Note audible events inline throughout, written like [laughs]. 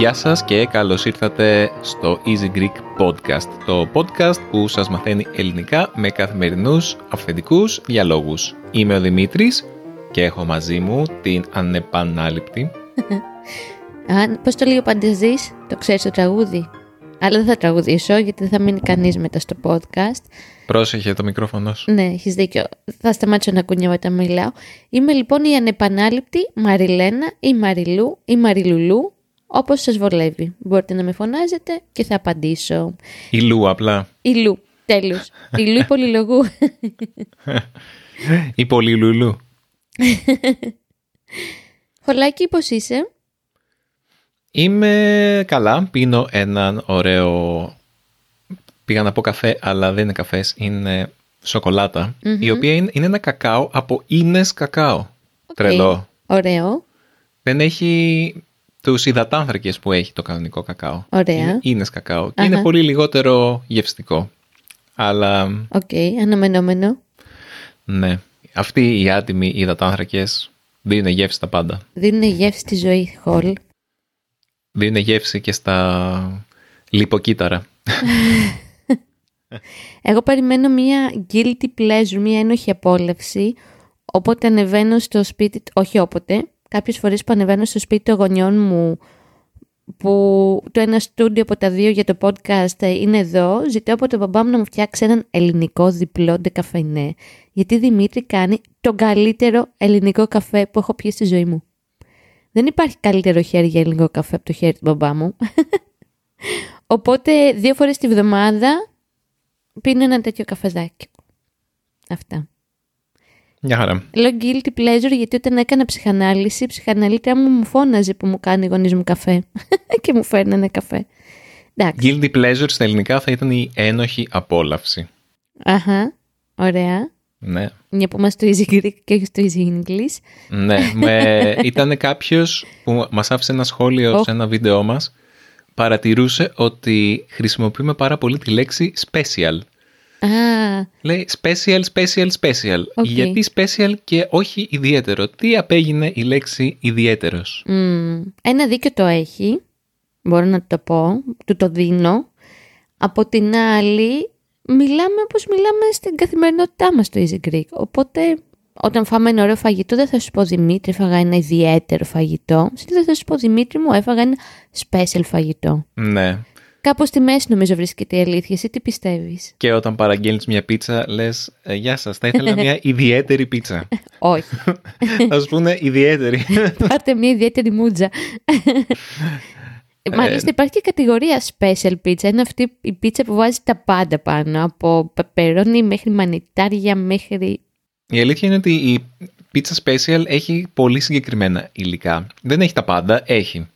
Γεια σας και καλώς ήρθατε στο Easy Greek Podcast, το podcast που σας μαθαίνει ελληνικά με καθημερινούς αυθεντικούς διαλόγους. Είμαι ο Δημήτρης και έχω μαζί μου την ανεπανάληπτη. [laughs] Αν, πώς το λίγο παντεζείς, το ξέρεις το τραγούδι; Αλλά δεν θα τραγουδήσω γιατί δεν θα μείνει κανείς μετά στο podcast. Πρόσεχε το μικρόφωνο σου. Ναι, έχεις δίκιο. Θα σταματήσω να κουνιάμαι όταν μιλάω. Είμαι λοιπόν η ανεπανάληπτη Μαριλένα ή Μαριλού ή Μαριλουλού όπως σας βολεύει. Μπορείτε να με φωνάζετε και θα απαντήσω. Η Λου απλά. Η Λου, τέλος. Η Λου πολυλογού. [laughs] Η Πολυλουλού. [laughs] Χολάκι, πώς είσαι; Είμαι καλά, πίνω έναν ωραίο... Πήγα να πω καφέ, αλλά δεν είναι καφές, είναι σοκολάτα, η οποία είναι, είναι ένα κακάο από ίνες κακάο. Τρελό. Ωραίο. Δεν έχει τους υδατάνθρακες που έχει το κανονικό κακάο. Ωραία. Είναι ίνες κακάο και Αχα. είναι πολύ λιγότερο γευστικό. Αλλά Οκ, αναμενόμενο. ναι, αυτοί οι άτιμοι υδατάνθρακες δίνουν γεύση στα πάντα. Δίνουν γεύση στη ζωή, LOL. Δίνουν γεύση και στα λιποκύτταρα. [laughs] Εγώ περιμένω μία guilty pleasure, μία ένοχη απόλαυση, όποτε ανεβαίνω στο σπίτι, όχι όποτε, κάποιες φορές που ανεβαίνω στο σπίτι των γονιών μου, που το ένα στούντιο από τα δύο για το podcast είναι εδώ, ζητάω από τον μπαμπά μου να μου φτιάξει έναν ελληνικό διπλό ντεκαφενέ, γιατί Δημήτρη κάνει τον καλύτερο ελληνικό καφέ που έχω πιει στη ζωή μου. Δεν υπάρχει καλύτερο χέρι για ελληνικό καφέ από το χέρι του μπαμπά μου. [laughs] Οπότε δύο φορές τη βδομάδα πίνω ένα τέτοιο καφεδάκι. Αυτά. Μια χαρά. Λέω guilty pleasure γιατί όταν έκανα ψυχανάλυση, η ψυχαναλήτρια μου μου φώναζε που μου κάνει οι γονείς μου καφέ [laughs] και μου φέρνανε καφέ. Εντάξει. Guilty pleasure στα ελληνικά θα ήταν η ένοχη απόλαυση. Αχα. Ωραία. Ναι. Μια που είμαστε στο easy Greek και όχι στο easy English. Ναι, με... [laughs] ήταν κάποιος που μας άφησε ένα σχόλιο Οχ. σε ένα βίντεό μας. Παρατηρούσε ότι χρησιμοποιούμε πάρα πολύ τη λέξη special. Α, Λέει special, special, special. OK. Γιατί special και όχι ιδιαίτερο. Τι απέγινε η λέξη ιδιαίτερος; μ, ένα δίκιο το έχει. Μπορώ να το πω. Του το δίνω. Από την άλλη, μιλάμε όπως μιλάμε στην καθημερινότητά μας στο Easy Greek. Οπότε, όταν φάμε ένα ωραίο φαγητό, δεν θα σου πω Δημήτρη, έφαγα ένα ιδιαίτερο φαγητό. Συνήθως θα σου πω Δημήτρη μου, έφαγα ένα special φαγητό. Ναι. Κάπου στη μέση νομίζω βρίσκεται η αλήθεια. Εσύ τι πιστεύεις; Και όταν παραγγέλνεις μια πίτσα λες «Ε, «Γεια σας, θα ήθελα μια [laughs] ιδιαίτερη πίτσα». Όχι. [laughs] θα σου πούνε ιδιαίτερη. Πάρτε μια ιδιαίτερη μούτζα. [laughs] Μάλιστα υπάρχει και κατηγορία special pizza. Είναι αυτή η πίτσα που βάζει τα πάντα πάνω. Από πεπερόνι μέχρι μανιτάρια μέχρι... Η αλήθεια είναι ότι η pizza special έχει πολύ συγκεκριμένα υλικά. Δεν έχει τα πάντα, έχει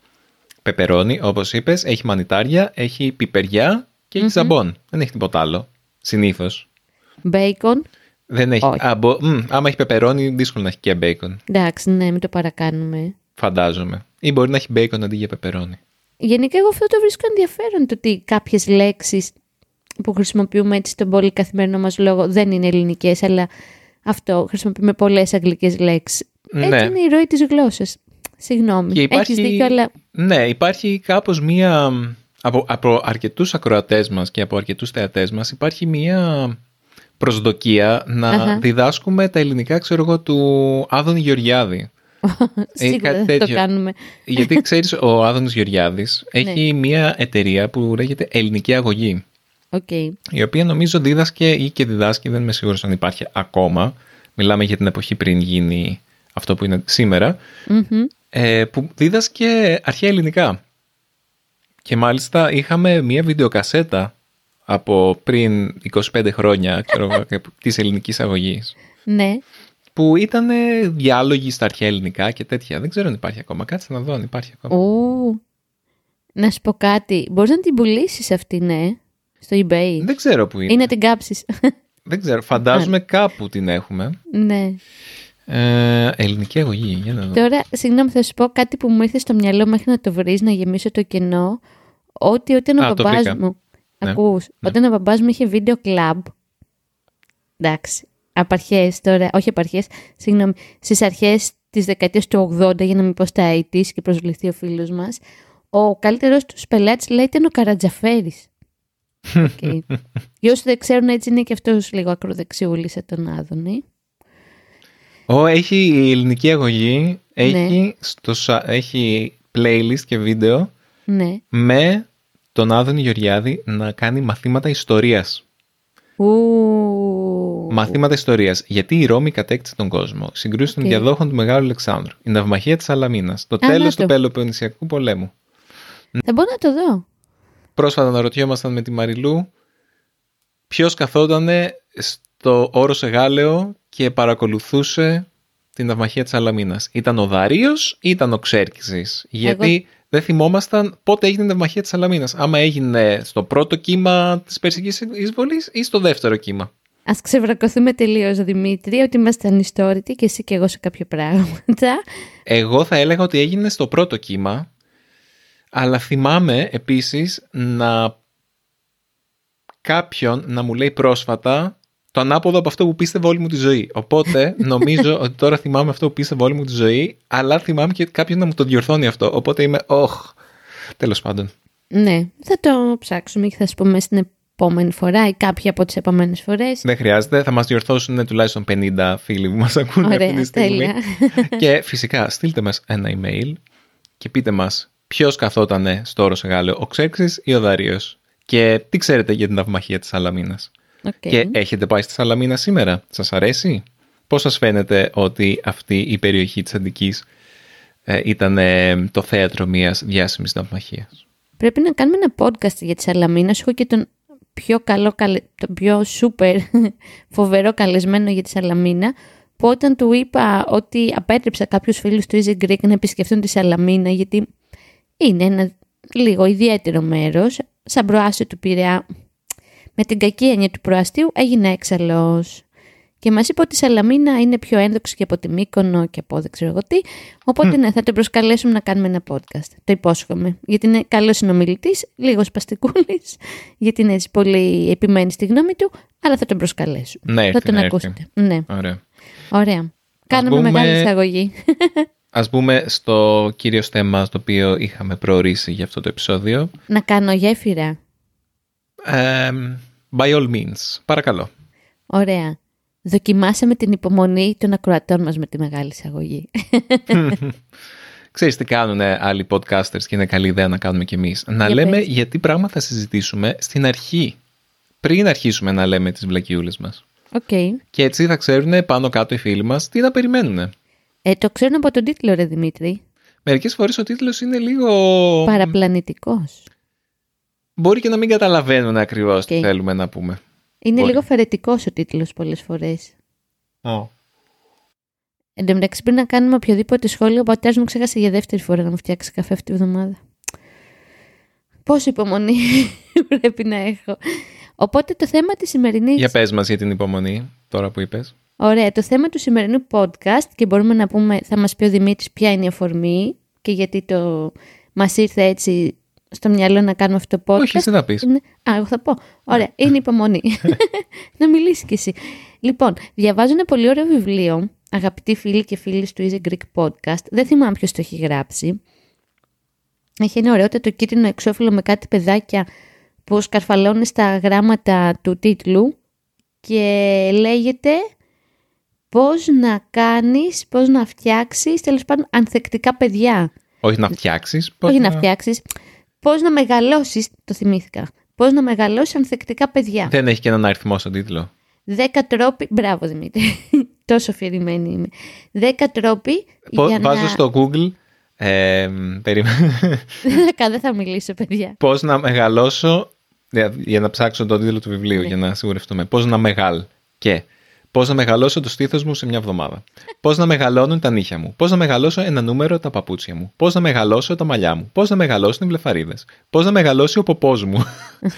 πεπερόνι, όπως είπες, έχει μανιτάρια, έχει πιπεριά και έχει ζαμπόν. Δεν έχει τίποτα άλλο, συνήθως. Bacon; Δεν έχει. Όχι. Α, μπο- μ, άμα έχει πεπερόνι, δύσκολο να έχει και μπέικον. Εντάξει, ναι, μην το παρακάνουμε. Φαντάζομαι. Ή μπορεί να έχει μπέικον αντί για πεπερόνι. Γενικά εγώ αυτό το βρίσκω ενδιαφέρον το ότι κάποιες λέξεις που χρησιμοποιούμε έτσι στον πολύ καθημερινό μας λόγο δεν είναι ελληνικές, αλλά αυτό χρησιμοποιούμε πολλές αγγλικές λέξεις. Έτσι Ναι. είναι η ροή της γλώσσας. Συγγνώμη. Και υπάρχει- Έχεις δίκιο, αλλά Ναι, υπάρχει κάπως μία... Από, από αρκετούς ακροατές μας και από αρκετούς θεατές μας υπάρχει μία προσδοκία να Αχα. διδάσκουμε τα ελληνικά, ξέρω εγώ, του Άδωνη Γεωργιάδη. Σίγουρα κάτι δεν θα το τέτοιο. κάνουμε. Γιατί ξέρεις, ο Άδωνης Γεωργιάδης έχει Ναι. μία εταιρεία που λέγεται Ελληνική Αγωγή, Οκ. η οποία νομίζω δίδασκε ή και διδάσκει, δεν είμαι σίγουρος αν υπάρχει ακόμα. Μιλάμε για την εποχή πριν γίνει αυτό που είναι σήμερα. Μμμ. ε, που δίδασκε αρχαία ελληνικά. Και μάλιστα είχαμε μία βιντεοκασέτα από πριν 25 χρόνια, ξέρω εγώ, [laughs] της ελληνικής αγωγής, Ναι. Που ήταν διάλογοι στα αρχαία ελληνικά και τέτοια. Δεν ξέρω αν υπάρχει ακόμα. Κάτσε να δω αν υπάρχει ακόμα. Ου. Να σου πω κάτι. Μπορείς να την πουλήσεις αυτή, ναι. Στο eBay. Δεν ξέρω που είναι. Ή να την κάψεις. [laughs] Δεν ξέρω. Φαντάζομαι κάπου την έχουμε. ναι. Ε, ελληνική αγωγή, για να δω. Τώρα, συγγνώμη, θα σου πω κάτι που μου ήρθε στο μυαλό μέχρι να το βρεις, να γεμίσω το κενό. Ότι όταν ο Α, το μπαμπάς βρήκα. μου... Ναι, Ακούς, όταν ο μπαμπάς μου είχε βίντεο κλαμπ, εντάξει, απαρχές τώρα, όχι απαρχές, συγγνώμη, στις αρχές της δεκαετίας του 80, για να μην πω στα 80's και προσβληθεί ο φίλος μας, ο καλύτερος τους πελάτης λέει ήταν ο Καρατζαφέρης. [laughs] Okay. Για όσους δεν ξέρουν, έτσι είναι και αυτός λίγο ακροδεξιούλης σαν τον Άδωνη. Ω, έχει η ελληνική αγωγή, Ναι. έχει, στο, σα- έχει playlist και βίντεο Ναι. με τον Άδωνη Γεωργιάδη να κάνει μαθήματα ιστορίας. Ου. Μαθήματα ιστορίας. Γιατί η Ρώμη κατέκτησε τον κόσμο. Συγκρούσεις των Οκ. διαδόχων του Μεγάλου Αλεξάνδρου. Η ναυμαχία της Σαλαμίνας. Το Α, τέλος να του το. Πελοποννησιακού πολέμου. Θα μπορώ να το δω. Πρόσφατα να ρωτιόμασταν με τη Μαριλού ποιος καθόταν στο όρος Εγάλεο και παρακολουθούσε την ναυμαχία της Σαλαμίνας. Ήταν ο Δαρίος ή ήταν ο Ξέρκησης. Γιατί δεν θυμόμασταν πότε έγινε η ναυμαχία της Σαλαμίνας. Άμα έγινε στο πρώτο κύμα της Περσικής εισβολής ή στο δεύτερο κύμα. Ας ξεβρακωθούμε τελείως, Δημήτρη, ότι είμαστε ανιστόρητοι και εσύ και εγώ σε κάποια πράγματα. Εγώ θα έλεγα ότι έγινε στο πρώτο κύμα, αλλά θυμάμαι επίσης να κάποιον να μου λέει πρόσφατα το ανάποδο από αυτό που πίστευε όλη μου τη ζωή. Οπότε [laughs] νομίζω ότι τώρα θυμάμαι αυτό που πίστευε όλη μου τη ζωή, αλλά θυμάμαι και κάποιον να μου το διορθώνει αυτό. Οπότε είμαι, όχ, τέλος πάντων. Ναι, θα το ψάξουμε και θα σου πούμε στην επόμενη φορά ή κάποια από τις επόμενες φορές. Δεν χρειάζεται, θα μας διορθώσουν τουλάχιστον 50 φίλοι που μας ακούνε αυτή Ωραία, τη στιγμή. τέλεια. [laughs] και φυσικά στείλτε μας ένα email και πείτε μας ποιος καθότανε στο όρος Εγάλεο, ο Ξέρξης ή ο Δάριος. Και τι ξέρετε για την ναυμαχία της Σαλαμίνας. Οκ. Και έχετε πάει στη Σαλαμίνα σήμερα. Σας αρέσει; Πώς σας φαίνεται ότι αυτή η περιοχή της Αττικής ε, ήταν ε, το θέατρο μιας διάσημης ναυμαχίας; Πρέπει να κάνουμε ένα podcast για τη Σαλαμίνα. Σου έχω και τον πιο καλό, καλε... τον πιο σούπερ [laughs] φοβερό καλεσμένο για τη Σαλαμίνα που όταν του είπα ότι απέτρεψα κάποιους φίλους του Easy Greek να επισκεφθούν τη Σαλαμίνα γιατί είναι ένα λίγο ιδιαίτερο μέρος σαν προάστιο του Πειραιά με την κακή έννοια του προαστίου έγινε έξαλλος και μας είπε ότι η Σαλαμίνα είναι πιο ένδοξη και από τη Μύκονο και από δεν ξέρω εγώ τι οπότε ναι θα τον προσκαλέσουμε να κάνουμε ένα podcast το υπόσχομαι γιατί είναι καλός συνομιλητής λίγος σπαστικούλης γιατί είναι έτσι πολύ επιμένει στη γνώμη του αλλά θα τον προσκαλέσουμε Ναι, θα έρθει, τον να έρθει. ακούσετε ναι, Ωραία. ωραία Κάναμε πούμε- μεγάλη εισαγωγή. Ας μπούμε στο κύριο θέμα το οποίο είχαμε προορίσει για αυτό το επεισόδιο. να κάνω γέφυρα. Ε, by all means. Παρακαλώ. Ωραία. Δοκιμάσαμε την υπομονή των ακροατών μας με τη μεγάλη εισαγωγή. [laughs] Ξέρεις τι κάνουν άλλοι podcasters και είναι καλή ιδέα να κάνουμε κι εμείς. Να Για λέμε πες. γιατί πράγμα θα συζητήσουμε στην αρχή. Πριν αρχίσουμε να λέμε τις βλακιούλες μας. Οκ. Και έτσι θα ξέρουν πάνω κάτω οι φίλοι μας τι να περιμένουν. Ε, το ξέρουν από τον τίτλο, ρε Δημήτρη. Μερικές φορές ο τίτλος είναι λίγο... Παραπλανητικός. Μπορεί και να μην καταλαβαίνουν ακριβώς τι Οκ. θέλουμε να πούμε. Είναι Μπορεί. λίγο αφαιρετικός ο τίτλος πολλές φορές. Εν τω μεταξύ, πριν να κάνουμε οποιοδήποτε σχόλιο, ο πατέρας μου ξέχασε για δεύτερη φορά να μου φτιάξει καφέ αυτή τη βδομάδα. Πόση υπομονή [laughs] πρέπει να έχω. Οπότε το θέμα της σημερινής... Για πες μας για την υπομονή, τώρα που είπες. Ωραία, το θέμα του σημερινού podcast και μπορούμε να πούμε, θα μας πει ο Δημήτρης ποια είναι η αφορμή και γιατί το μας ήρθε έτσι στο μυαλό να κάνουμε αυτό το podcast. Όχι, εσύ θα πεις. Είναι... Α, εγώ θα πω. Ωραία, είναι υπομονή. [laughs] να μιλήσεις κι εσύ. Λοιπόν, διαβάζω ένα πολύ ωραίο βιβλίο, αγαπητοί φίλοι και φίλοι του Easy Greek Podcast. Δεν θυμάμαι ποιος το έχει γράψει. Έχει ένα ωραιότατο κίτρινο εξώφυλλο με κάτι παιδάκια που σκαρφαλώνει στα γράμματα του τίτλου και λέγεται πώς να κάνεις, πώς να φτιάξεις, τέλος πάντων ανθεκτικά παιδιά. Όχι να φτιάξεις. πώς Όχι να φτιάξεις, πώς να μεγαλώσεις, το θυμήθηκα, πώς να μεγαλώσεις ανθεκτικά παιδιά. Δεν έχει και έναν αριθμό στον τίτλο. Δέκα τρόποι, μπράβο Δημήτρη, [laughs] τόσο αφηρημένη είμαι. Δέκα τρόποι Πο- για Βάζω να... στο Google ε, περίμενε. δεν, θα, κα- δεν θα μιλήσω παιδιά. πώς να μεγαλώσω για, για να ψάξω τον τίτλο του βιβλίου Ναι. για να σιγουρευτούμε. Πώς να μεγαλ και πώς να μεγαλώσω το στήθος μου σε μια εβδομάδα. Πώς να μεγαλώνουν τα νύχια μου. Πώς να μεγαλώσω ένα νούμερο τα παπούτσια μου. Πώς να μεγαλώσω τα μαλλιά μου. Πώς να μεγαλώσουν οι βλεφαρίδες. Πώς να μεγαλώσει ο ποπός μου.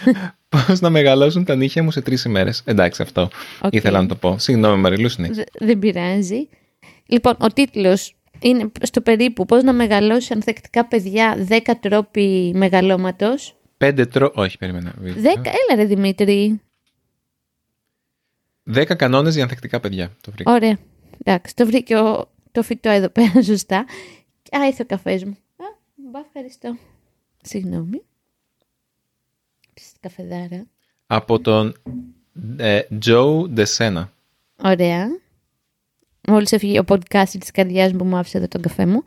[laughs] πώς να μεγαλώσουν τα νύχια μου σε τρεις ημέρες. Εντάξει αυτό Οκ. ήθελα να το πω. Συγγνώμη Μαριλού, συνέχισε. Δε- δεν πειράζει. Λοιπόν, ο τίτλος είναι στο περίπου πώς να μεγαλώσεις ανθεκτικά παιδιά 10 τρόποι μεγαλώματος. Πέντε τρο... Όχι, περίμενα. 10, έλα ρε Δημήτρη. 10 κανόνες για ανθεκτικά παιδιά. Το βρήκα. Ωραία. Εντάξει, το βρήκε ο, το φυτό εδώ πέρα σωστά. Α, ήρθε ο καφές μου. Α, μπα, ευχαριστώ. Συγγνώμη. Ψ, καφεδάρα; Από τον ε, Joe DeSena. Ωραία. Μόλις έφυγε ο podcast της καρδιάς μου που μου άφησε εδώ τον καφέ μου.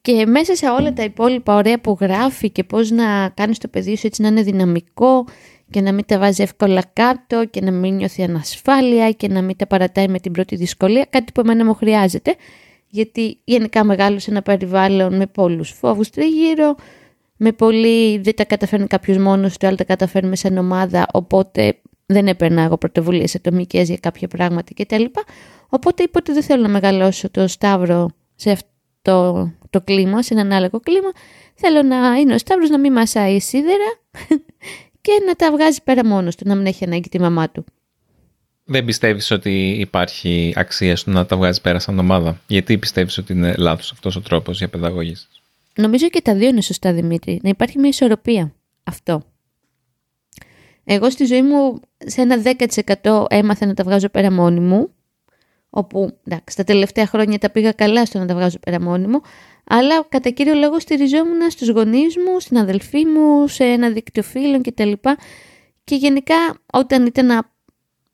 Και μέσα σε όλα τα υπόλοιπα ωραία που γράφει και πώς να κάνεις το παιδί σου έτσι να είναι δυναμικό και να μην τα βάζει εύκολα κάτω και να μην νιώθει ανασφάλεια και να μην τα παρατάει με την πρώτη δυσκολία, κάτι που εμένα μου χρειάζεται, γιατί γενικά μεγάλο σε ένα περιβάλλον με πολλούς φόβους τριγύρω, με πολύ δεν τα καταφέρνει κάποιος μόνος του, αλλά τα καταφέρνουμε σαν ομάδα, οπότε δεν έπαιρνα εγώ πρωτοβουλίες ατομικές για κάποια πράγματα κτλ. Οπότε είπα ότι δεν θέλω να μεγαλώσω το Σταύρο σε αυτό το κλίμα, σε έναν άλλο κλίμα. Θέλω να είναι ο Σταύρος να μην μασάει σίδερα και να τα βγάζει πέρα μόνος του, να μην έχει ανάγκη τη μαμά του. Δεν πιστεύεις ότι υπάρχει αξία στο να τα βγάζει πέρα σαν ομάδα; Γιατί πιστεύεις ότι είναι λάθος αυτός ο τρόπος για παιδαγωγής. Νομίζω και τα δύο είναι σωστά, Δημήτρη. Να υπάρχει μια ισορροπία. Αυτό. Εγώ στη ζωή μου σε ένα 10% έμαθα να τα βγάζω πέρα μόνη μου, όπου εντάξει, τα τελευταία χρόνια τα πήγα καλά στο να τα βγάζω πέρα μόνη μου, αλλά κατά κύριο λόγο στηριζόμουν στους γονείς μου, στην αδελφή μου, σε ένα δίκτυο φίλων κτλ. Και γενικά όταν ήταν να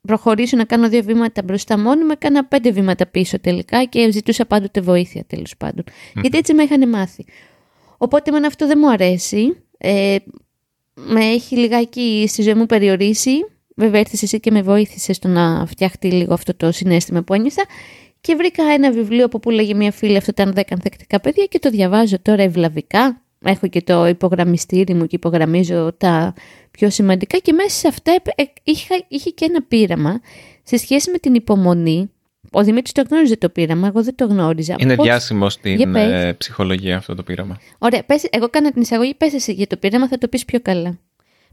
προχωρήσω να κάνω δύο βήματα μπροστά μόνη μου, έκανα πέντε βήματα πίσω τελικά και ζητούσα πάντοτε βοήθεια τέλος πάντων. Γιατί έτσι με είχαν μάθει. Οπότε με αυτό δεν μου αρέσει. Ε, με έχει λιγάκι στη ζωή μου περιορίσει. Βέβαια ήρθες εσύ και με βοήθησες στο να φτιαχτεί λίγο αυτό το συνέστημα που ένιωθα. Και βρήκα ένα βιβλίο από που λέγε μια φίλη αυτό ήταν 10 ανθεκτικά παιδιά και το διαβάζω τώρα ευλαβικά. Έχω και το υπογραμμιστήρι μου και υπογραμμίζω τα πιο σημαντικά και μέσα σε αυτά είχα, είχε και ένα πείραμα σε σχέση με την υπομονή. Ο Δημήτρης το γνώριζε το πείραμα, εγώ δεν το γνώριζα. Είναι Πώς... διάσημος στην ε, ψυχολογία αυτό το πείραμα. Ωραία, πες, εγώ κάνα την εισαγωγή, πες εσύ για το πείραμα, θα το πεις πιο καλά.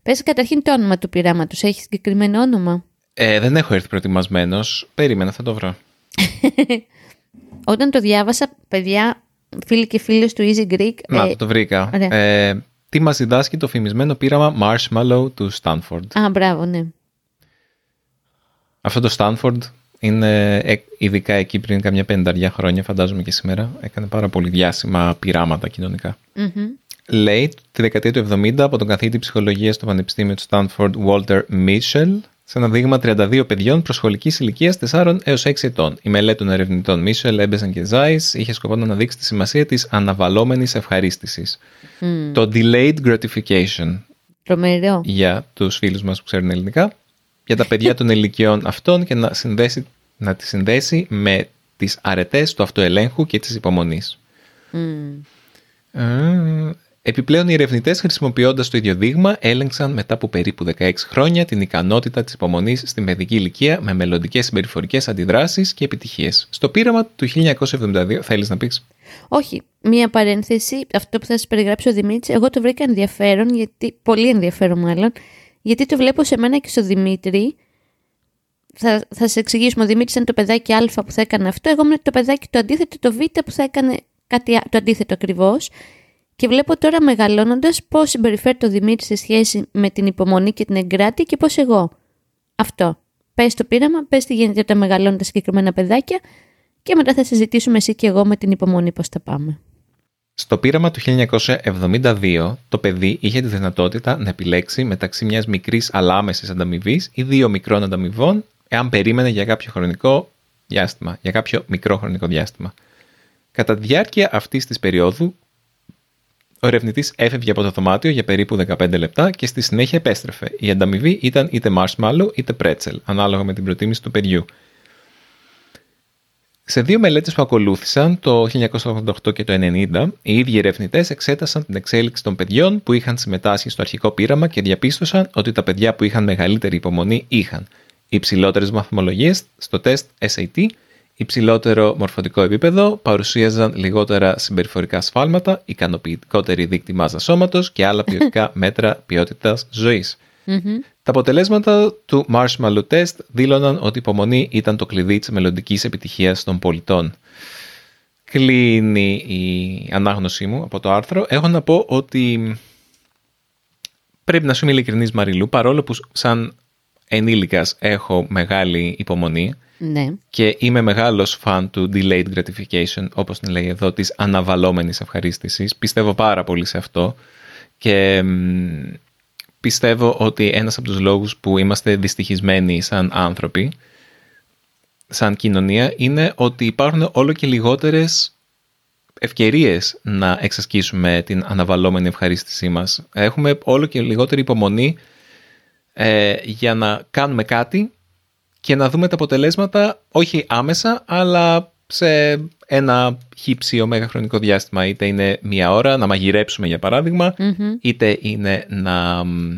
Πες καταρχήν το όνομα του πειράματος, έχεις συγκεκριμένο όνομα; Ε, δεν έχω έρθει προετοιμασμένος. Περίμενα, θα το βρω. [laughs] Όταν το διάβασα, παιδιά, φίλοι και φίλες του Easy Greek... Να, ε, το βρήκα. Ε, τι μας διδάσκει το φημισμένο πείραμα Marshmallow του Stanford. Α, μπράβο, ναι. Αυτό το Stanford είναι ειδικά εκεί πριν καμιά πενταριά χρόνια, φαντάζομαι και σήμερα, έκανε πάρα πολύ διάσημα πειράματα Λέει τη δεκαετία του 70 από τον καθηγητή ψυχολογίας στο Πανεπιστήμιο του Stanford Walter Mitchell σε ένα δείγμα 32 παιδιών προσχολικής ηλικίας 4 έως 6 ετών. Η μελέτη των ερευνητών Μίσελ, Έμπεσαν και Ζάις είχε σκοπό να αναδείξει τη σημασία της αναβαλώμενη ευχαρίστησης. Το delayed gratification. Τρομερό. Για τους φίλους μας που ξέρουν ελληνικά. Για τα παιδιά των ηλικιών αυτών και να, συνδέσει, να τη συνδέσει με τις αρετές του αυτοελέγχου και της υπομονής. Επιπλέον, οι ερευνητές, χρησιμοποιώντας το ίδιο δείγμα, έλεγξαν μετά από περίπου 16 χρόνια την ικανότητα της υπομονής στη παιδική ηλικία με μελλοντικές συμπεριφορικές αντιδράσεις και επιτυχίες. Στο πείραμα του 1972, θέλεις να πεις; Όχι. Μία παρένθεση, αυτό που θα σας περιγράψει ο Δημήτρη, εγώ το βρήκα ενδιαφέρον, γιατί, πολύ ενδιαφέρον μάλλον, γιατί το βλέπω σε μένα και στο Δημήτρη. Θα, θα σε εξηγήσουμε, ο Δημήτρης ήταν το παιδάκι Α που θα έκανε αυτό, εγώ ήμουν το παιδάκι το αντίθετο, το Β που θα έκανε κάτι το αντίθετο ακριβώς. Και βλέπω τώρα μεγαλώνοντας πώς συμπεριφέρει το Δημήτρη σε σχέση με την υπομονή και την εγκράτη και πώς εγώ. Αυτό. Πες το πείραμα, πες τι γίνεται όταν μεγαλώνουν τα συγκεκριμένα παιδάκια και μετά θα συζητήσουμε εσύ και εγώ με την υπομονή πώς θα πάμε. Στο πείραμα του 1972, το παιδί είχε τη δυνατότητα να επιλέξει μεταξύ μιας μικρής αλλά άμεση ανταμοιβής ή δύο μικρών ανταμοιβών, εάν περίμενε για κάποιο χρονικό διάστημα, για κάποιο μικρό χρονικό διάστημα. Κατά τη διάρκεια αυτής της περίοδου, ο ερευνητής έφευγε από το δωμάτιο για περίπου 15 λεπτά και στη συνέχεια επέστρεφε. Η ανταμοιβή ήταν είτε marshmallow είτε pretzel, ανάλογα με την προτίμηση του παιδιού. Σε δύο μελέτες που ακολούθησαν, το 1988 και το 1990, οι ίδιοι ερευνητές εξέτασαν την εξέλιξη των παιδιών που είχαν συμμετάσχει στο αρχικό πείραμα και διαπίστωσαν ότι τα παιδιά που είχαν μεγαλύτερη υπομονή είχαν υψηλότερες βαθμολογίε στο τεστ SAT υψηλότερο μορφωτικό επίπεδο, παρουσίαζαν λιγότερα συμπεριφορικά σφάλματα, ικανοποιητικότερη δείκτη μάζας σώματος και άλλα ποιοτικά [laughs] μέτρα ποιότητας ζωής. Τα αποτελέσματα του Marshmallow Test δήλωναν ότι η υπομονή ήταν το κλειδί της μελλοντικής επιτυχίας των πολιτών. Κλείνει η ανάγνωσή μου από το άρθρο. Έχω να πω ότι πρέπει να σου είμαι ειλικρινής Μαριλού, παρόλο που σαν ενήλικας έχω μεγάλη υπομονή Ναι. και είμαι μεγάλος φαν του delayed gratification, όπως την λέει εδώ, της αναβαλόμενης ευχαρίστησης. Πιστεύω πάρα πολύ σε αυτό και μ, πιστεύω ότι ένας από τους λόγους που είμαστε δυστυχισμένοι σαν άνθρωποι, σαν κοινωνία, είναι ότι υπάρχουν όλο και λιγότερες ευκαιρίες να εξασκήσουμε την αναβαλόμενη ευχαρίστησή μας. Έχουμε όλο και λιγότερη υπομονή ε, για να κάνουμε κάτι και να δούμε τα αποτελέσματα όχι άμεσα, αλλά σε ένα χύψη ωμέγα χρονικό διάστημα. Είτε είναι μία ώρα να μαγειρέψουμε για παράδειγμα, είτε είναι να, μ,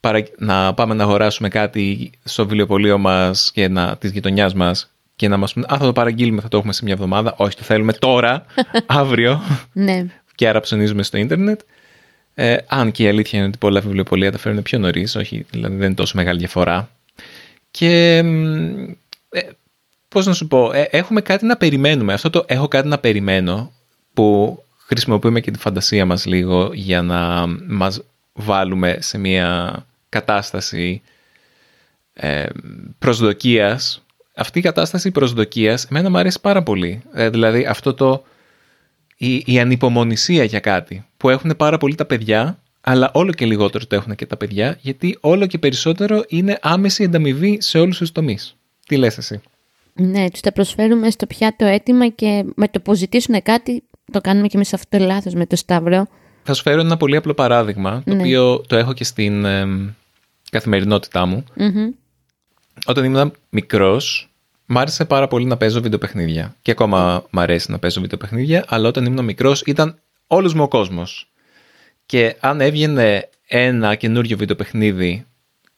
παρα- να πάμε να αγοράσουμε κάτι στο βιβλιοπωλείο μας και να, της γειτονιάς μας και να μας πούνε «Α, θα το παραγγείλουμε, θα το έχουμε σε μια εβδομάδα». Όχι, το θέλουμε τώρα, [laughs] αύριο Ναι. και άρα ψωνίζουμε στο ίντερνετ. Ε, αν και η αλήθεια είναι ότι πολλά βιβλιοπολία τα φέρνουν πιο νωρίς, όχι, δηλαδή δεν είναι τόσο μεγάλη διαφορά. Και μ, ε, πώς να σου πω, ε, έχουμε κάτι να περιμένουμε. Αυτό το έχω κάτι να περιμένω που χρησιμοποιούμε και τη φαντασία μας λίγο για να μας βάλουμε σε μια κατάσταση ε, προσδοκίας. Αυτή η κατάσταση προσδοκίας εμένα μου αρέσει πάρα πολύ. Ε, δηλαδή αυτό το η, η ανυπομονησία για κάτι που έχουν πάρα πολύ τα παιδιά, αλλά όλο και λιγότερο το έχουν και τα παιδιά, γιατί όλο και περισσότερο είναι άμεση ανταμοιβή σε όλους τους τομείς. Τι λες εσύ; Ναι, τους τα προσφέρουμε στο πιάτο έτοιμα και με το που ζητήσουν κάτι το κάνουμε και εμείς αυτό το λάθος με το Σταύρο. Θα σου φέρω ένα πολύ απλό παράδειγμα, το Ναι. οποίο το έχω και στην εμ, καθημερινότητά μου. Μμμ. Όταν ήμουν μικρός, μ' άρεσε πάρα πολύ να παίζω βιντεοπαιχνίδια. Και ακόμα μ' αρέσει να παίζω βιντεοπαιχνίδια, αλλά όταν ήμουν μικρός ήταν όλος μου ο κόσμος. Και αν έβγαινε ένα καινούριο βιντεοπαιχνίδι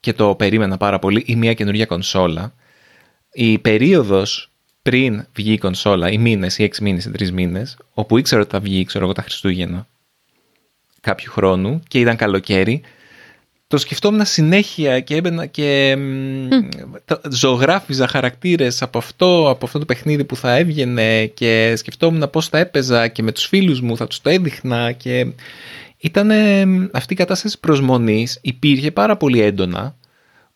και το περίμενα πάρα πολύ ή μια καινούργια κονσόλα, η περίοδος πριν βγει η κονσόλα, οι μήνες, οι έξι μήνες, οι τρεις μήνες, όπου ήξερα ότι θα βγει, ξέρω εγώ, τα Χριστούγεννα κάποιου χρόνου και ήταν καλοκαίρι, το σκεφτόμουν συνέχεια και έμπαινα και μ, τα- ζωγράφιζα χαρακτήρες από αυτό, από αυτό το παιχνίδι που θα έβγαινε και σκεφτόμουν πώς θα έπαιζα και με τους φίλους μου θα τους το έδειχνα και ήταν αυτή η κατάσταση προσμονής υπήρχε πάρα πολύ έντονα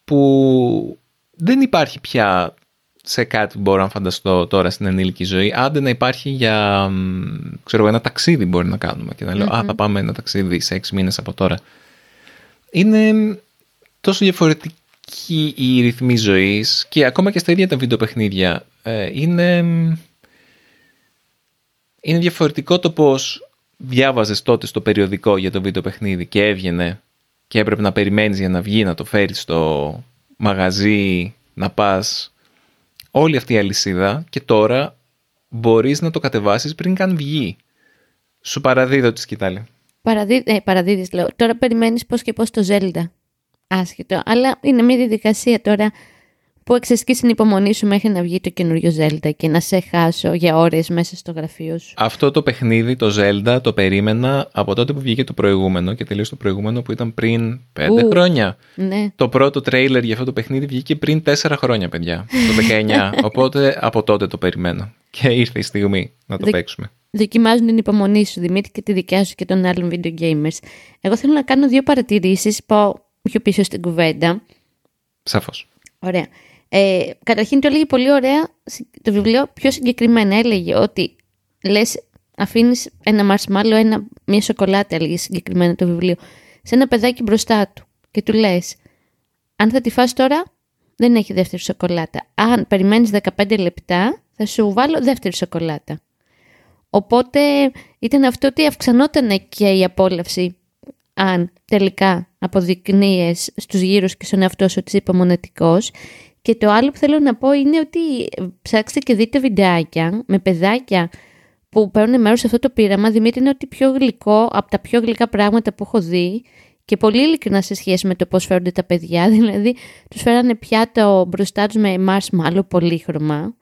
που δεν υπάρχει πια σε κάτι που μπορώ να φανταστώ τώρα στην ενήλικη ζωή. Άντε να υπάρχει για μ, ξέρω, εγώ, ένα ταξίδι μπορεί να κάνουμε και να λέω «Α, θα πάμε ένα ταξίδι σε έξι μήνες από τώρα». Είναι μ, τόσο διαφορετική η ρυθμή ζωής και ακόμα και στα ίδια τα βιντεοπαιχνίδια ε, είναι, μ, είναι διαφορετικό το πώς διάβαζες τότε στο περιοδικό για το βιντεοπαιχνίδι και έβγαινε και έπρεπε να περιμένεις για να βγει, να το φέρεις στο μαγαζί, να πας όλη αυτή η αλυσίδα και τώρα μπορείς να το κατεβάσεις πριν καν βγει. Σου παραδίδω τη σκητάλη. Παραδί... Ε, παραδίδεις λέω. Τώρα περιμένεις πώς και πώς το Zelda. Άσχετο. Αλλά είναι μια διαδικασία τώρα που εξασκείς την υπομονή σου μέχρι να βγει το καινούριο Zelda και να σε χάσω για ώρες μέσα στο γραφείο σου. Αυτό το παιχνίδι, το Zelda, το περίμενα από τότε που βγήκε το προηγούμενο και τελείωσε το προηγούμενο που ήταν πριν πέντε Ου. χρόνια. Ναι. Το πρώτο τρέιλερ για αυτό το παιχνίδι βγήκε πριν τέσσερα χρόνια, παιδιά. Το 19. [laughs] Οπότε από τότε το περιμένω. Και ήρθε η στιγμή να το Δε- παίξουμε. Δοκιμάζουν την υπομονή σου, Δημήτρη, και τη δικιά σου και των άλλων video gamers. Εγώ θέλω να κάνω δύο παρατηρήσεις, πάω πιο πίσω στην κουβέντα. Σαφώς. Ωραία. Ε, καταρχήν το έλεγε πολύ ωραία το βιβλίο πιο συγκεκριμένα. Έλεγε ότι λες αφήνεις ένα marshmallow, ένα, μια σοκολάτα έλεγε συγκεκριμένα το βιβλίο, σε ένα παιδάκι μπροστά του και του λες αν θα τη φας τώρα δεν έχει δεύτερη σοκολάτα. Αν περιμένεις 15 λεπτά θα σου βάλω δεύτερη σοκολάτα. Οπότε ήταν αυτό ότι αυξανόταν και η απόλαυση αν τελικά αποδεικνύεις στους γύρους και στον εαυτό σου ότι είσαι υπομονετικός. Και το άλλο που θέλω να πω είναι ότι ψάξτε και δείτε βιντεάκια με παιδάκια που παίρνουν μέρος σε αυτό το πείραμα. Δημήτρη είναι ότι πιο γλυκό από τα πιο γλυκά πράγματα που έχω δει και πολύ ειλικρινά σε σχέση με το πώς φέρονται τα παιδιά. [laughs] Δηλαδή τους φέρανε πιάτο μπροστά τους με marshmallow πολύχρωμα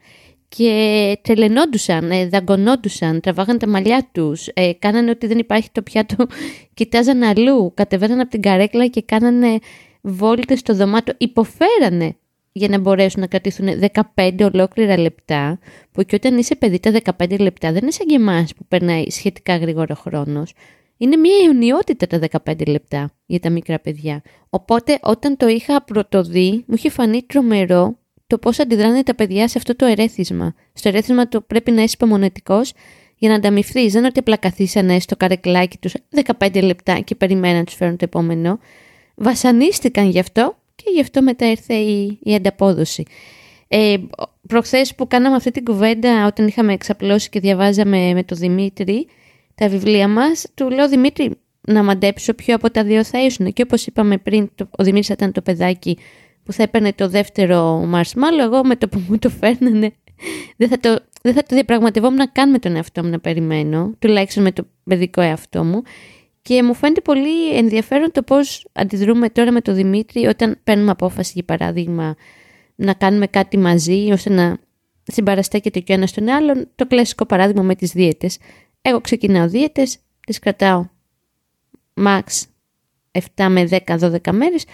και τρελαινόντουσαν, ε, δαγκωνόντουσαν, τραβάγαν τα μαλλιά τους, ε, κάνανε ότι δεν υπάρχει το πιάτο, [laughs] κοιτάζαν αλλού, κατεβαίναν από την καρέκλα και κάνανε βόλτες στο δωμάτιο, υποφέρανε για να μπορέσουν να κρατήσουν 15 ολόκληρα λεπτά, που και όταν είσαι παιδί τα 15 λεπτά δεν είναι σαν και εμάς που περνάει σχετικά γρήγορο χρόνος. Είναι μια αιωνιότητα τα 15 λεπτά για τα μικρά παιδιά. Οπότε όταν το είχα πρωτοδεί, μου είχε φανεί τρομερό το πώς αντιδράνε τα παιδιά σε αυτό το ερέθισμα. Στο ερέθισμα το πρέπει να είσαι υπομονετικός για να ανταμυφθείς. Δεν είναι ότι απλά καθίσανε στο καρεκλάκι τους 15 λεπτά και περιμέναν να τους φέρουν το επόμενο. Βασανίστηκαν γι' αυτό και γι' αυτό μετά ήρθε η, η ανταπόδοση. Ε, προχθές που κάναμε αυτή την κουβέντα όταν είχαμε εξαπλώσει και διαβάζαμε με τον Δημήτρη τα βιβλία μας, του λέω Δημήτρη να μαντέψω ποιο από τα δύο θα ήσουν και όπως είπαμε πριν το, ο Δημήτρης ήταν το παιδάκι που θα έπαιρνε το δεύτερο μαρσμάλο, εγώ με το που μου το φέρνανε δεν θα το, δεν θα το διαπραγματευόμουν καν με τον εαυτό μου να περιμένω, τουλάχιστον με το παιδικό εαυτό μου. Και μου φαίνεται πολύ ενδιαφέρον το πώς αντιδρούμε τώρα με τον Δημήτρη όταν παίρνουμε απόφαση, για παράδειγμα, να κάνουμε κάτι μαζί, ώστε να συμπαραστέκεται και ο ένας τον άλλον. Το κλασικό παράδειγμα με τις δίαιτες. Εγώ ξεκινάω δίαιτες, τις κρατάω max 7 με 10-12 μέρες,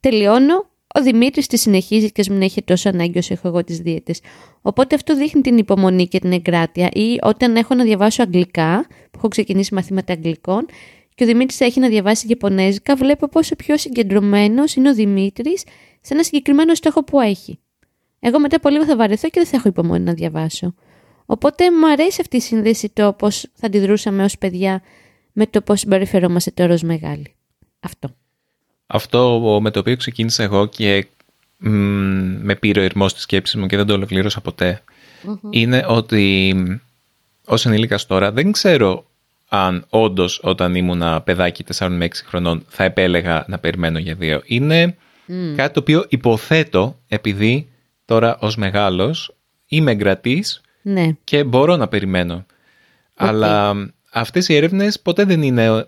τελειώνω, ο Δημήτρης τη συνεχίζει και μην έχει τόσο ανάγκη όσο έχω εγώ τις δίαιτες. Οπότε αυτό δείχνει την υπομονή και την εγκράτεια. Ή όταν έχω να διαβάσω αγγλικά, που έχω ξεκινήσει μαθήματα αγγλικών, και ο Δημήτρης έχει να διαβάσει Ιαπωνέζικα, βλέπω πόσο πιο συγκεντρωμένος είναι ο Δημήτρης σε ένα συγκεκριμένο στόχο που έχει. Εγώ μετά από λίγο θα βαρεθώ και δεν θα έχω υπομονή να διαβάσω. Οπότε μου αρέσει αυτή η σύνδεση το πώς θα αντιδρούσαμε ως παιδιά με το πώς συμπεριφερόμαστε τώρα ως μεγάλοι. Αυτό. Αυτό με το οποίο ξεκίνησα εγώ και με πήρε ο ηρμός της σκέψης μου και δεν το ολοκλήρωσα είναι ότι ως ενήλικας τώρα δεν ξέρω αν όντως όταν ήμουν παιδάκι 4 με 6 χρονών θα επέλεγα να περιμένω για δύο. Είναι κάτι το οποίο υποθέτω επειδή τώρα ως μεγάλος είμαι εγκρατής ναι. και μπορώ να περιμένω. Αλλά αυτές οι έρευνες ποτέ δεν είναι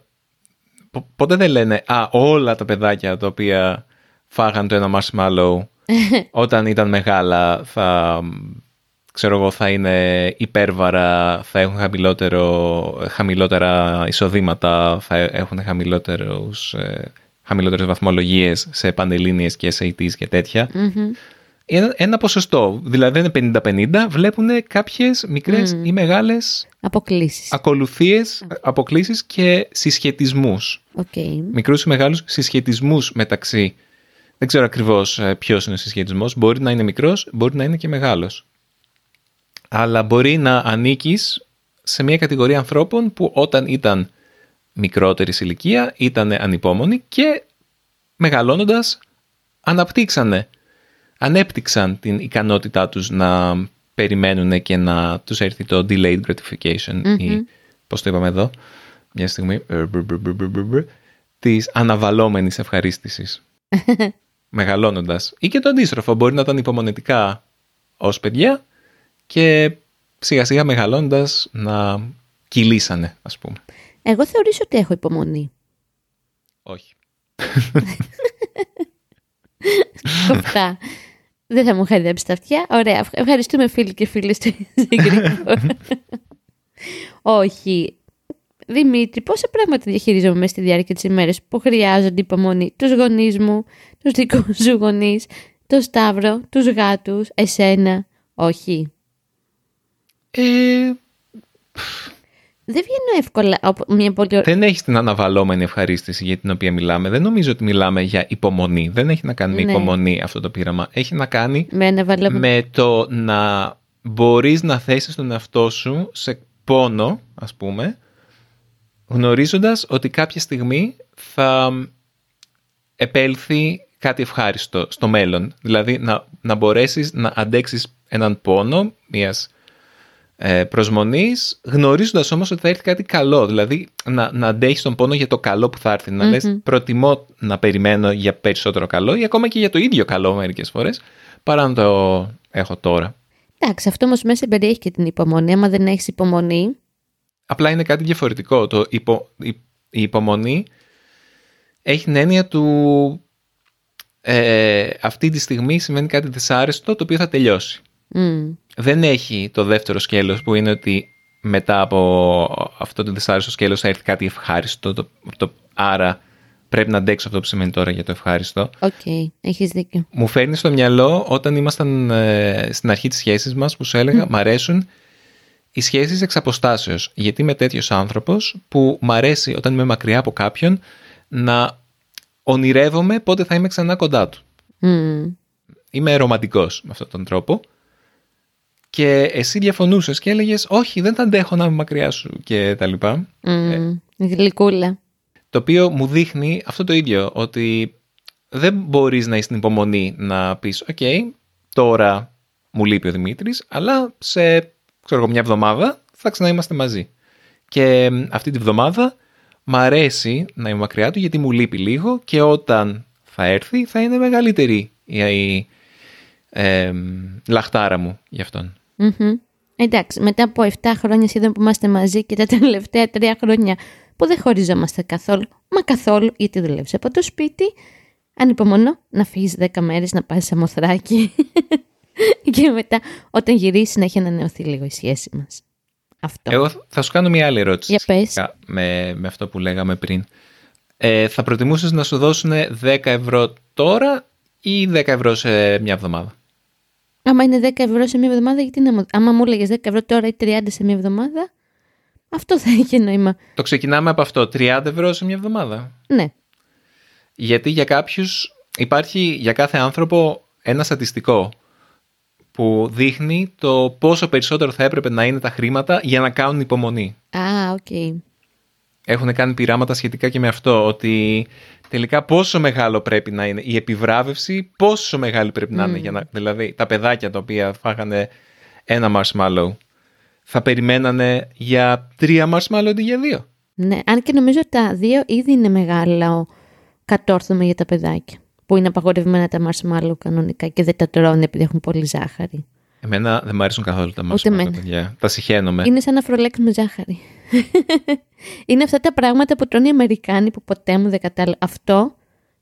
ποτέ δεν λένε «Α, όλα τα παιδάκια τα οποία φάγαν το ένα marshmallow [laughs] όταν ήταν μεγάλα θα, ξέρω εγώ, θα είναι υπέρβαρα, θα έχουν χαμηλότερο, χαμηλότερα εισοδήματα, θα έχουν χαμηλότερους, ε, χαμηλότερες βαθμολογίες σε πανελλήνιες και SATs και τέτοια ένα, ένα ποσοστό. Δηλαδή δεν είναι 50-50, βλέπουν κάποιες μικρές ή μεγάλες αποκλήσεις. ακολουθίες, αποκλήσεις και συσχετισμούς. Okay. Μικρούς ή μεγάλους συσχετισμούς μεταξύ. Δεν ξέρω ακριβώς ε, ποιος είναι ο συσχετισμός. Μπορεί να είναι μικρός, μπορεί να είναι και μεγάλος. Αλλά μπορεί να ανήκεις σε μια κατηγορία ανθρώπων που όταν ήταν μικρότερης ηλικία ήταν ανυπόμονοι και μεγαλώνοντας αναπτύξανε ανέπτυξαν την ικανότητά τους να περιμένουν και να τους έρθει το delayed gratification ή πώς το είπαμε εδώ, μια στιγμή, της αναβαλώμενης ευχαρίστησης. [laughs] Μεγαλώνοντας. Ή και το αντίστροφο, μπορεί να ήταν υπομονετικά ως παιδιά και σιγά σιγά μεγαλώνοντας να κυλήσανε, ας πούμε. Εγώ θεωρήσω ότι έχω υπομονή. Όχι. [laughs] Κοφτά. Δεν θα μου χαϊδέψει τα αυτιά. Ωραία. Ευχαριστούμε φίλοι και φίλες του [laughs] Όχι. Δημήτρη, πόσα πράγματα διαχειρίζομαι μέσα στη διάρκεια της ημέρας που χρειάζονται υπομονή; Τους γονείς μου, τους δικούς σου γονείς, το Σταύρο, τους γάτους, εσένα. Όχι. Ε, δεν βγαίνω εύκολα μια πολύ Δεν έχει την αναβαλώμενη ευχαρίστηση για την οποία μιλάμε. Δεν νομίζω ότι μιλάμε για υπομονή. Δεν έχει να κάνει με ναι. υπομονή αυτό το πείραμα. Έχει να κάνει με, το να μπορείς να θέσεις τον εαυτό σου σε πόνο, ας πούμε, γνωρίζοντας ότι κάποια στιγμή θα επέλθει κάτι ευχάριστο στο μέλλον. Δηλαδή να, να μπορέσεις να αντέξεις έναν πόνο μιας ε, προσμονής, γνωρίζοντας όμως ότι θα έρθει κάτι καλό. Δηλαδή να, να αντέχεις τον πόνο για το καλό που θα έρθει. Να λες προτιμώ να περιμένω για περισσότερο καλό ή ακόμα και για το ίδιο καλό μερικές φορές παρά να το έχω τώρα. Εντάξει, αυτό όμως μέσα περιέχει και την υπομονή. Άμα δεν έχεις υπομονή... Απλά είναι κάτι διαφορετικό. Το υπο, η, η υπομονή έχει την έννοια του ε, αυτή τη στιγμή σημαίνει κάτι δυσάρεστο το οποίο θα τελειώσει. Δεν έχει το δεύτερο σκέλος που είναι ότι μετά από αυτό το δυσάρεστο σκέλος θα έρθει κάτι ευχάριστο. Το, το, άρα πρέπει να αντέξω αυτό που σημαίνει τώρα για το ευχάριστο. OK, okay, έχεις δίκιο. Μου φέρνει στο μυαλό όταν ήμασταν ε, στην αρχή της σχέσης μας που σου έλεγα μ' αρέσουν οι σχέσεις εξ αποστάσεως. Γιατί είμαι τέτοιος άνθρωπος που μ' αρέσει όταν είμαι μακριά από κάποιον να ονειρεύομαι πότε θα είμαι ξανά κοντά του. Mm. Είμαι ρομαντικός με αυτόν τον τρόπο. Και εσύ διαφωνούσες και έλεγες όχι δεν θα αντέχω να είμαι μακριά σου και τα λοιπά. Mm. Γλυκούλα. Το οποίο μου δείχνει αυτό το ίδιο, ότι δεν μπορείς να είσαι στην υπομονή να πεις «ΟΚ, τώρα μου λείπει ο Δημήτρης, αλλά σε ξέρω, μια εβδομάδα θα ξανά μαζί». Και αυτή τη βδομάδα μ' αρέσει να είμαι μακριά του γιατί μου λείπει λίγο και όταν θα έρθει θα είναι μεγαλύτερη η, ε, λαχτάρα μου γι' αυτον Εντάξει, μετά από 7 χρόνια σχεδόν που είμαστε μαζί και τα τελευταία 3 χρόνια που δεν χωριζόμαστε καθόλου, μα καθόλου γιατί δουλεύεις από το σπίτι, ανυπομονώ να φύγεις 10 μέρες να πάει σε μοθράκι [laughs] και μετά όταν γυρίσεις να έχει ανανεωθεί λίγο η σχέση μας. Αυτό. Εγώ θα σου κάνω μια άλλη ερώτηση. Για πες. Με, με αυτό που λέγαμε πριν. Ε, θα προτιμούσες να σου δώσουν 10 ευρώ τώρα ή 10 ευρώ σε μια εβδομάδα; Άμα είναι 10 ευρώ σε μια εβδομάδα, γιατί να μου... Άμα μου έλεγες 10 ευρώ τώρα ή 30 σε μια εβδομάδα, αυτό θα είχε νόημα. Το ξεκινάμε από αυτό. 30 ευρώ σε μια εβδομάδα. Ναι. Γιατί για κάποιους υπάρχει για κάθε άνθρωπο ένα στατιστικό που δείχνει το πόσο περισσότερο θα έπρεπε να είναι τα χρήματα για να κάνουν υπομονή. Α, OK. Okay. Έχουν κάνει πειράματα σχετικά και με αυτό, ότι τελικά πόσο μεγάλο πρέπει να είναι η επιβράβευση, πόσο μεγάλη πρέπει να είναι. Για να, δηλαδή, τα παιδάκια τα οποία φάγανε ένα marshmallow θα περιμένανε για τρία marshmallow αντί για δύο. Ναι, αν και νομίζω τα δύο ήδη είναι μεγάλο κατόρθωμα για τα παιδάκια. Που είναι απαγορευμένα τα marshmallow κανονικά και δεν τα τρώνε επειδή έχουν πολύ ζάχαρη. Εμένα δεν μου αρέσουν καθόλου τα marshmallow, παιδιά. Τα συχαίνομαι. Είναι σαν να φρολέξουμε ζάχαρη. [laughs] είναι αυτά τα πράγματα που τρώνε οι Αμερικάνοι που ποτέ μου δεν κατάλαβα. Αυτό,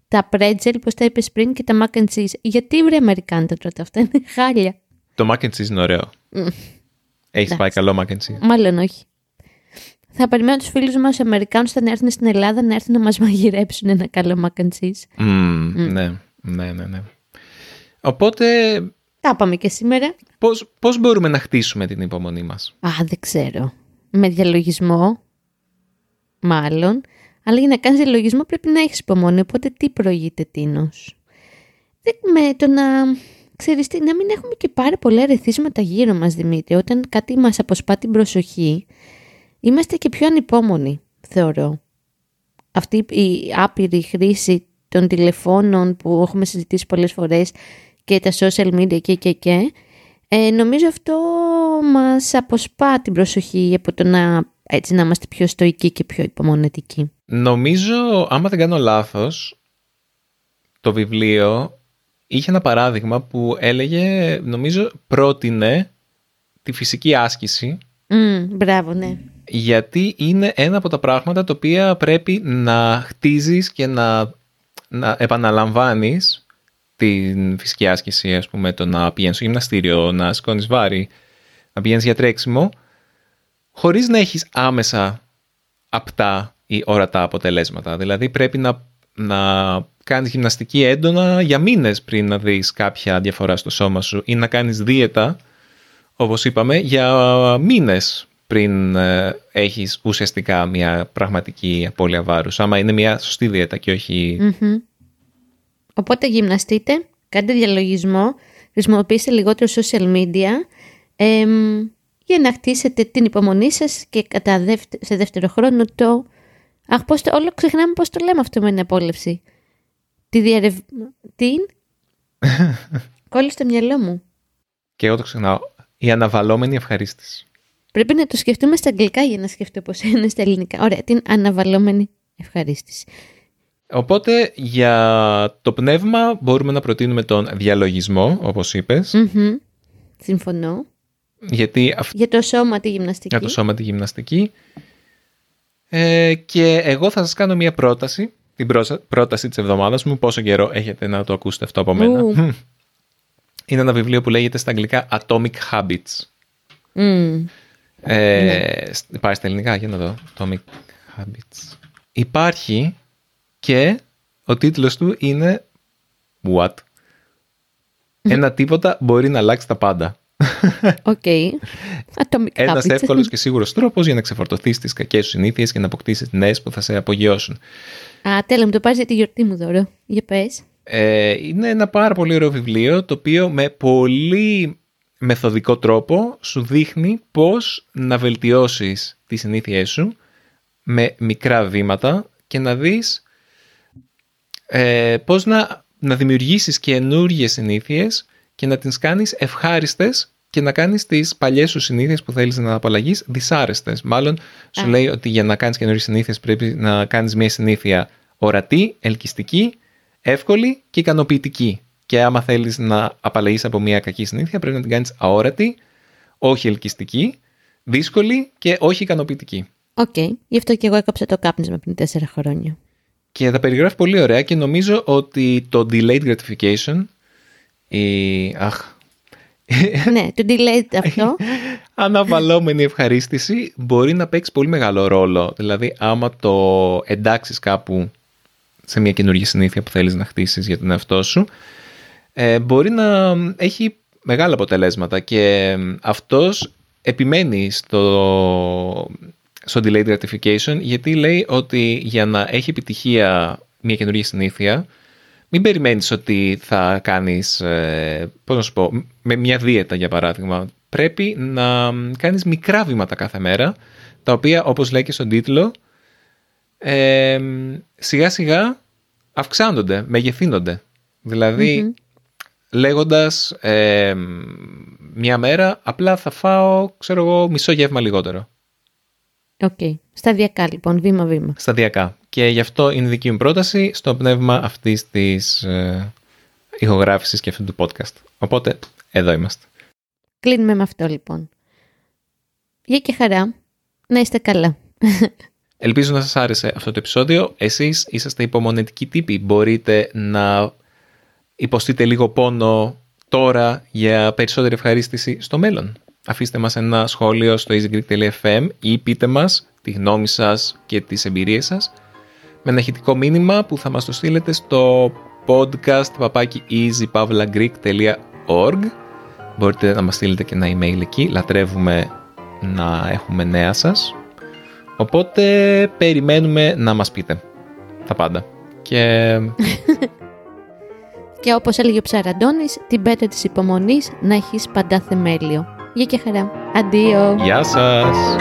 τα pretzel, πώ τα είπες πριν, και τα mac and cheese. Γιατί βρε Αμερικάνοι τα τρώτε αυτά, είναι χάλια. Το mac and cheese είναι ωραίο. Mm. Έχεις πάει καλό mac and cheese. Μάλλον όχι. Θα περιμένω τους φίλους μας Αμερικάνους όταν έρθουν στην Ελλάδα να έρθουν να μας μαγειρέψουν ένα καλό mac and cheese. Mm, Ναι, ναι, ναι, ναι. Οπότε. Τα πάμε και σήμερα. Πώς, πώς μπορούμε να χτίσουμε την υπομονή μας; Α, δεν ξέρω. Με διαλογισμό, μάλλον. Αλλά για να κάνεις διαλογισμό πρέπει να έχεις υπομονή, οπότε τι προηγείται τίνος; Με το να ξέρεις τι, να μην έχουμε και πάρα πολλά ρεθίσματα γύρω μας, Δημήτρη. Όταν κάτι μας αποσπά την προσοχή, είμαστε και πιο ανυπόμονοι, θεωρώ. Αυτή η άπειρη χρήση των τηλεφώνων που έχουμε συζητήσει πολλές φορές και τα social media και και και, ε, νομίζω αυτό μας αποσπά την προσοχή από το να, έτσι, να είμαστε πιο στοικοί και πιο υπομονετικοί. Νομίζω, άμα δεν κάνω λάθος, το βιβλίο είχε ένα παράδειγμα που έλεγε, νομίζω, πρότεινε τη φυσική άσκηση. Mm, μπράβο, ναι. Γιατί είναι ένα από τα πράγματα τα οποία πρέπει να χτίζεις και να, να επαναλαμβάνεις την φυσική άσκηση, ας πούμε, το να πηγαίνεις στο γυμναστήριο, να σηκώνεις βάρη, να πηγαίνεις για τρέξιμο, χωρίς να έχεις άμεσα απτά ή ορατά αποτελέσματα. Δηλαδή πρέπει να, να κάνεις γυμναστική έντονα για μήνες πριν να δεις κάποια διαφορά στο σώμα σου ή να κάνεις δίαιτα, όπως είπαμε, για μήνες πριν ε, έχεις ουσιαστικά μια πραγματική απώλεια βάρους. Άμα είναι μια σωστή δίαιτα και όχι... Οπότε γυμναστείτε, κάντε διαλογισμό, χρησιμοποιήστε λιγότερο social media για να χτίσετε την υπομονή σας και κατά σε δεύτερο χρόνο το... Αχ, πώς το... όλο ξεχνάμε πώς το λέμε αυτό με την απόλευση τη διαρευ... Τι [laughs] Κόλλησε το μυαλό μου. Και εγώ το ξεχνάω. Η αναβαλόμενη ευχαρίστηση. Πρέπει να το σκεφτούμε στα αγγλικά για να σκεφτώ πώς είναι στα ελληνικά. Ωραία, την αναβαλόμενη ευχαρίστηση. Οπότε για το πνεύμα μπορούμε να προτείνουμε τον διαλογισμό, όπως Συμφωνώ. Γιατί Για το σώμα τη γυμναστική. Για το σώμα τη γυμναστική. Ε, και εγώ θα σας κάνω μια πρόταση την πρόταση της εβδομάδας μου. Πόσο καιρό έχετε να το ακούσετε αυτό από μένα. είναι ένα βιβλίο που λέγεται στα αγγλικά Atomic Habits. Mm. Ε, Ναι. Υπάρχει στα ελληνικά, για να δω. Atomic Habits. Υπάρχει και ο τίτλος του είναι What? Ένα τίποτα μπορεί να αλλάξει τα πάντα. OK. Atomic Ένας habits. εύκολος και σίγουρος τρόπος για να ξεφορτωθείς τις κακές σου συνήθειες και να αποκτήσεις νέες που θα σε απογειώσουν. Α, τέλειο, μου το πάρει για τη γιορτή μου δώρο. Για πες. Ε, είναι ένα πάρα πολύ ωραίο βιβλίο το οποίο με πολύ μεθοδικό τρόπο σου δείχνει πώς να βελτιώσεις τις συνήθειές σου με μικρά βήματα και να δεις ε, πώς να, να δημιουργήσεις καινούργιες συνήθειες και να τις κάνεις ευχάριστες και να κάνεις τις παλιές σου συνήθειες που θέλεις να απαλλαγείς δυσάρεστες. Μάλλον σου Α. λέει ότι για να κάνεις καινούργιες συνήθειες πρέπει να κάνεις μια συνήθεια ορατή, ελκυστική, εύκολη και ικανοποιητική. Και άμα θέλεις να απαλλαγείς από μια κακή συνήθεια πρέπει να την κάνεις αόρατη, όχι ελκυστική, δύσκολη και όχι ικανοποιητική. Οκ. Γι' αυτό και εγώ έκοψα το κάπνισμα πριν τέσσερα χρόνια. Και τα περιγράφει πολύ ωραία και νομίζω ότι το delayed gratification, η αχ, ναι, το delayed αυτό. [laughs] αναβαλλόμενη ευχαρίστηση μπορεί να παίξει πολύ μεγάλο ρόλο. Δηλαδή, άμα το εντάξεις κάπου σε μια καινούργια συνήθεια που θέλεις να χτίσεις για τον εαυτό σου, ε, μπορεί να έχει μεγάλα αποτελέσματα και αυτός επιμένει στο, στο delayed gratification γιατί λέει ότι για να έχει επιτυχία μια καινούργια συνήθεια μην περιμένεις ότι θα κάνεις, ε, πώς να σου πω, με μια δίαιτα για παράδειγμα. Πρέπει να κάνεις μικρά βήματα κάθε μέρα, τα οποία όπως λέει και στον τίτλο, ε, σιγά σιγά αυξάνονται, μεγεθύνονται. Δηλαδή, λέγοντας ε, μια μέρα απλά θα φάω, ξέρω εγώ, μισό γεύμα λιγότερο. Οκ. Σταδιακά λοιπόν, βήμα-βήμα. Σταδιακά. Και γι' αυτό είναι η δική μου πρόταση στο πνεύμα αυτής της ε, ηχογράφησης και αυτού του podcast. Οπότε, εδώ είμαστε. Κλείνουμε με αυτό λοιπόν. Γεια και χαρά. Να είστε καλά. [laughs] Ελπίζω να σας άρεσε αυτό το επεισόδιο. Εσείς είσαστε υπομονετικοί τύποι. Μπορείτε να υποστείτε λίγο πόνο τώρα για περισσότερη ευχαρίστηση στο μέλλον. Αφήστε μας ένα σχόλιο στο easygreek.fm ή πείτε μας τη γνώμη σας και τις εμπειρίες σας με ένα ηχητικό μήνυμα που θα μας το στείλετε στο podcast παπάκι easypavlagreek.org Μπορείτε να μας στείλετε και ένα email εκεί. Λατρεύουμε να έχουμε νέα σας. Οπότε περιμένουμε να μας πείτε τα πάντα. Και [laughs] Και όπως έλεγε ο Ψαραντώνης, την πέτρα της υπομονής να έχεις παντά θεμέλιο. Γεια και χαρά. Αντίο. γεια σας!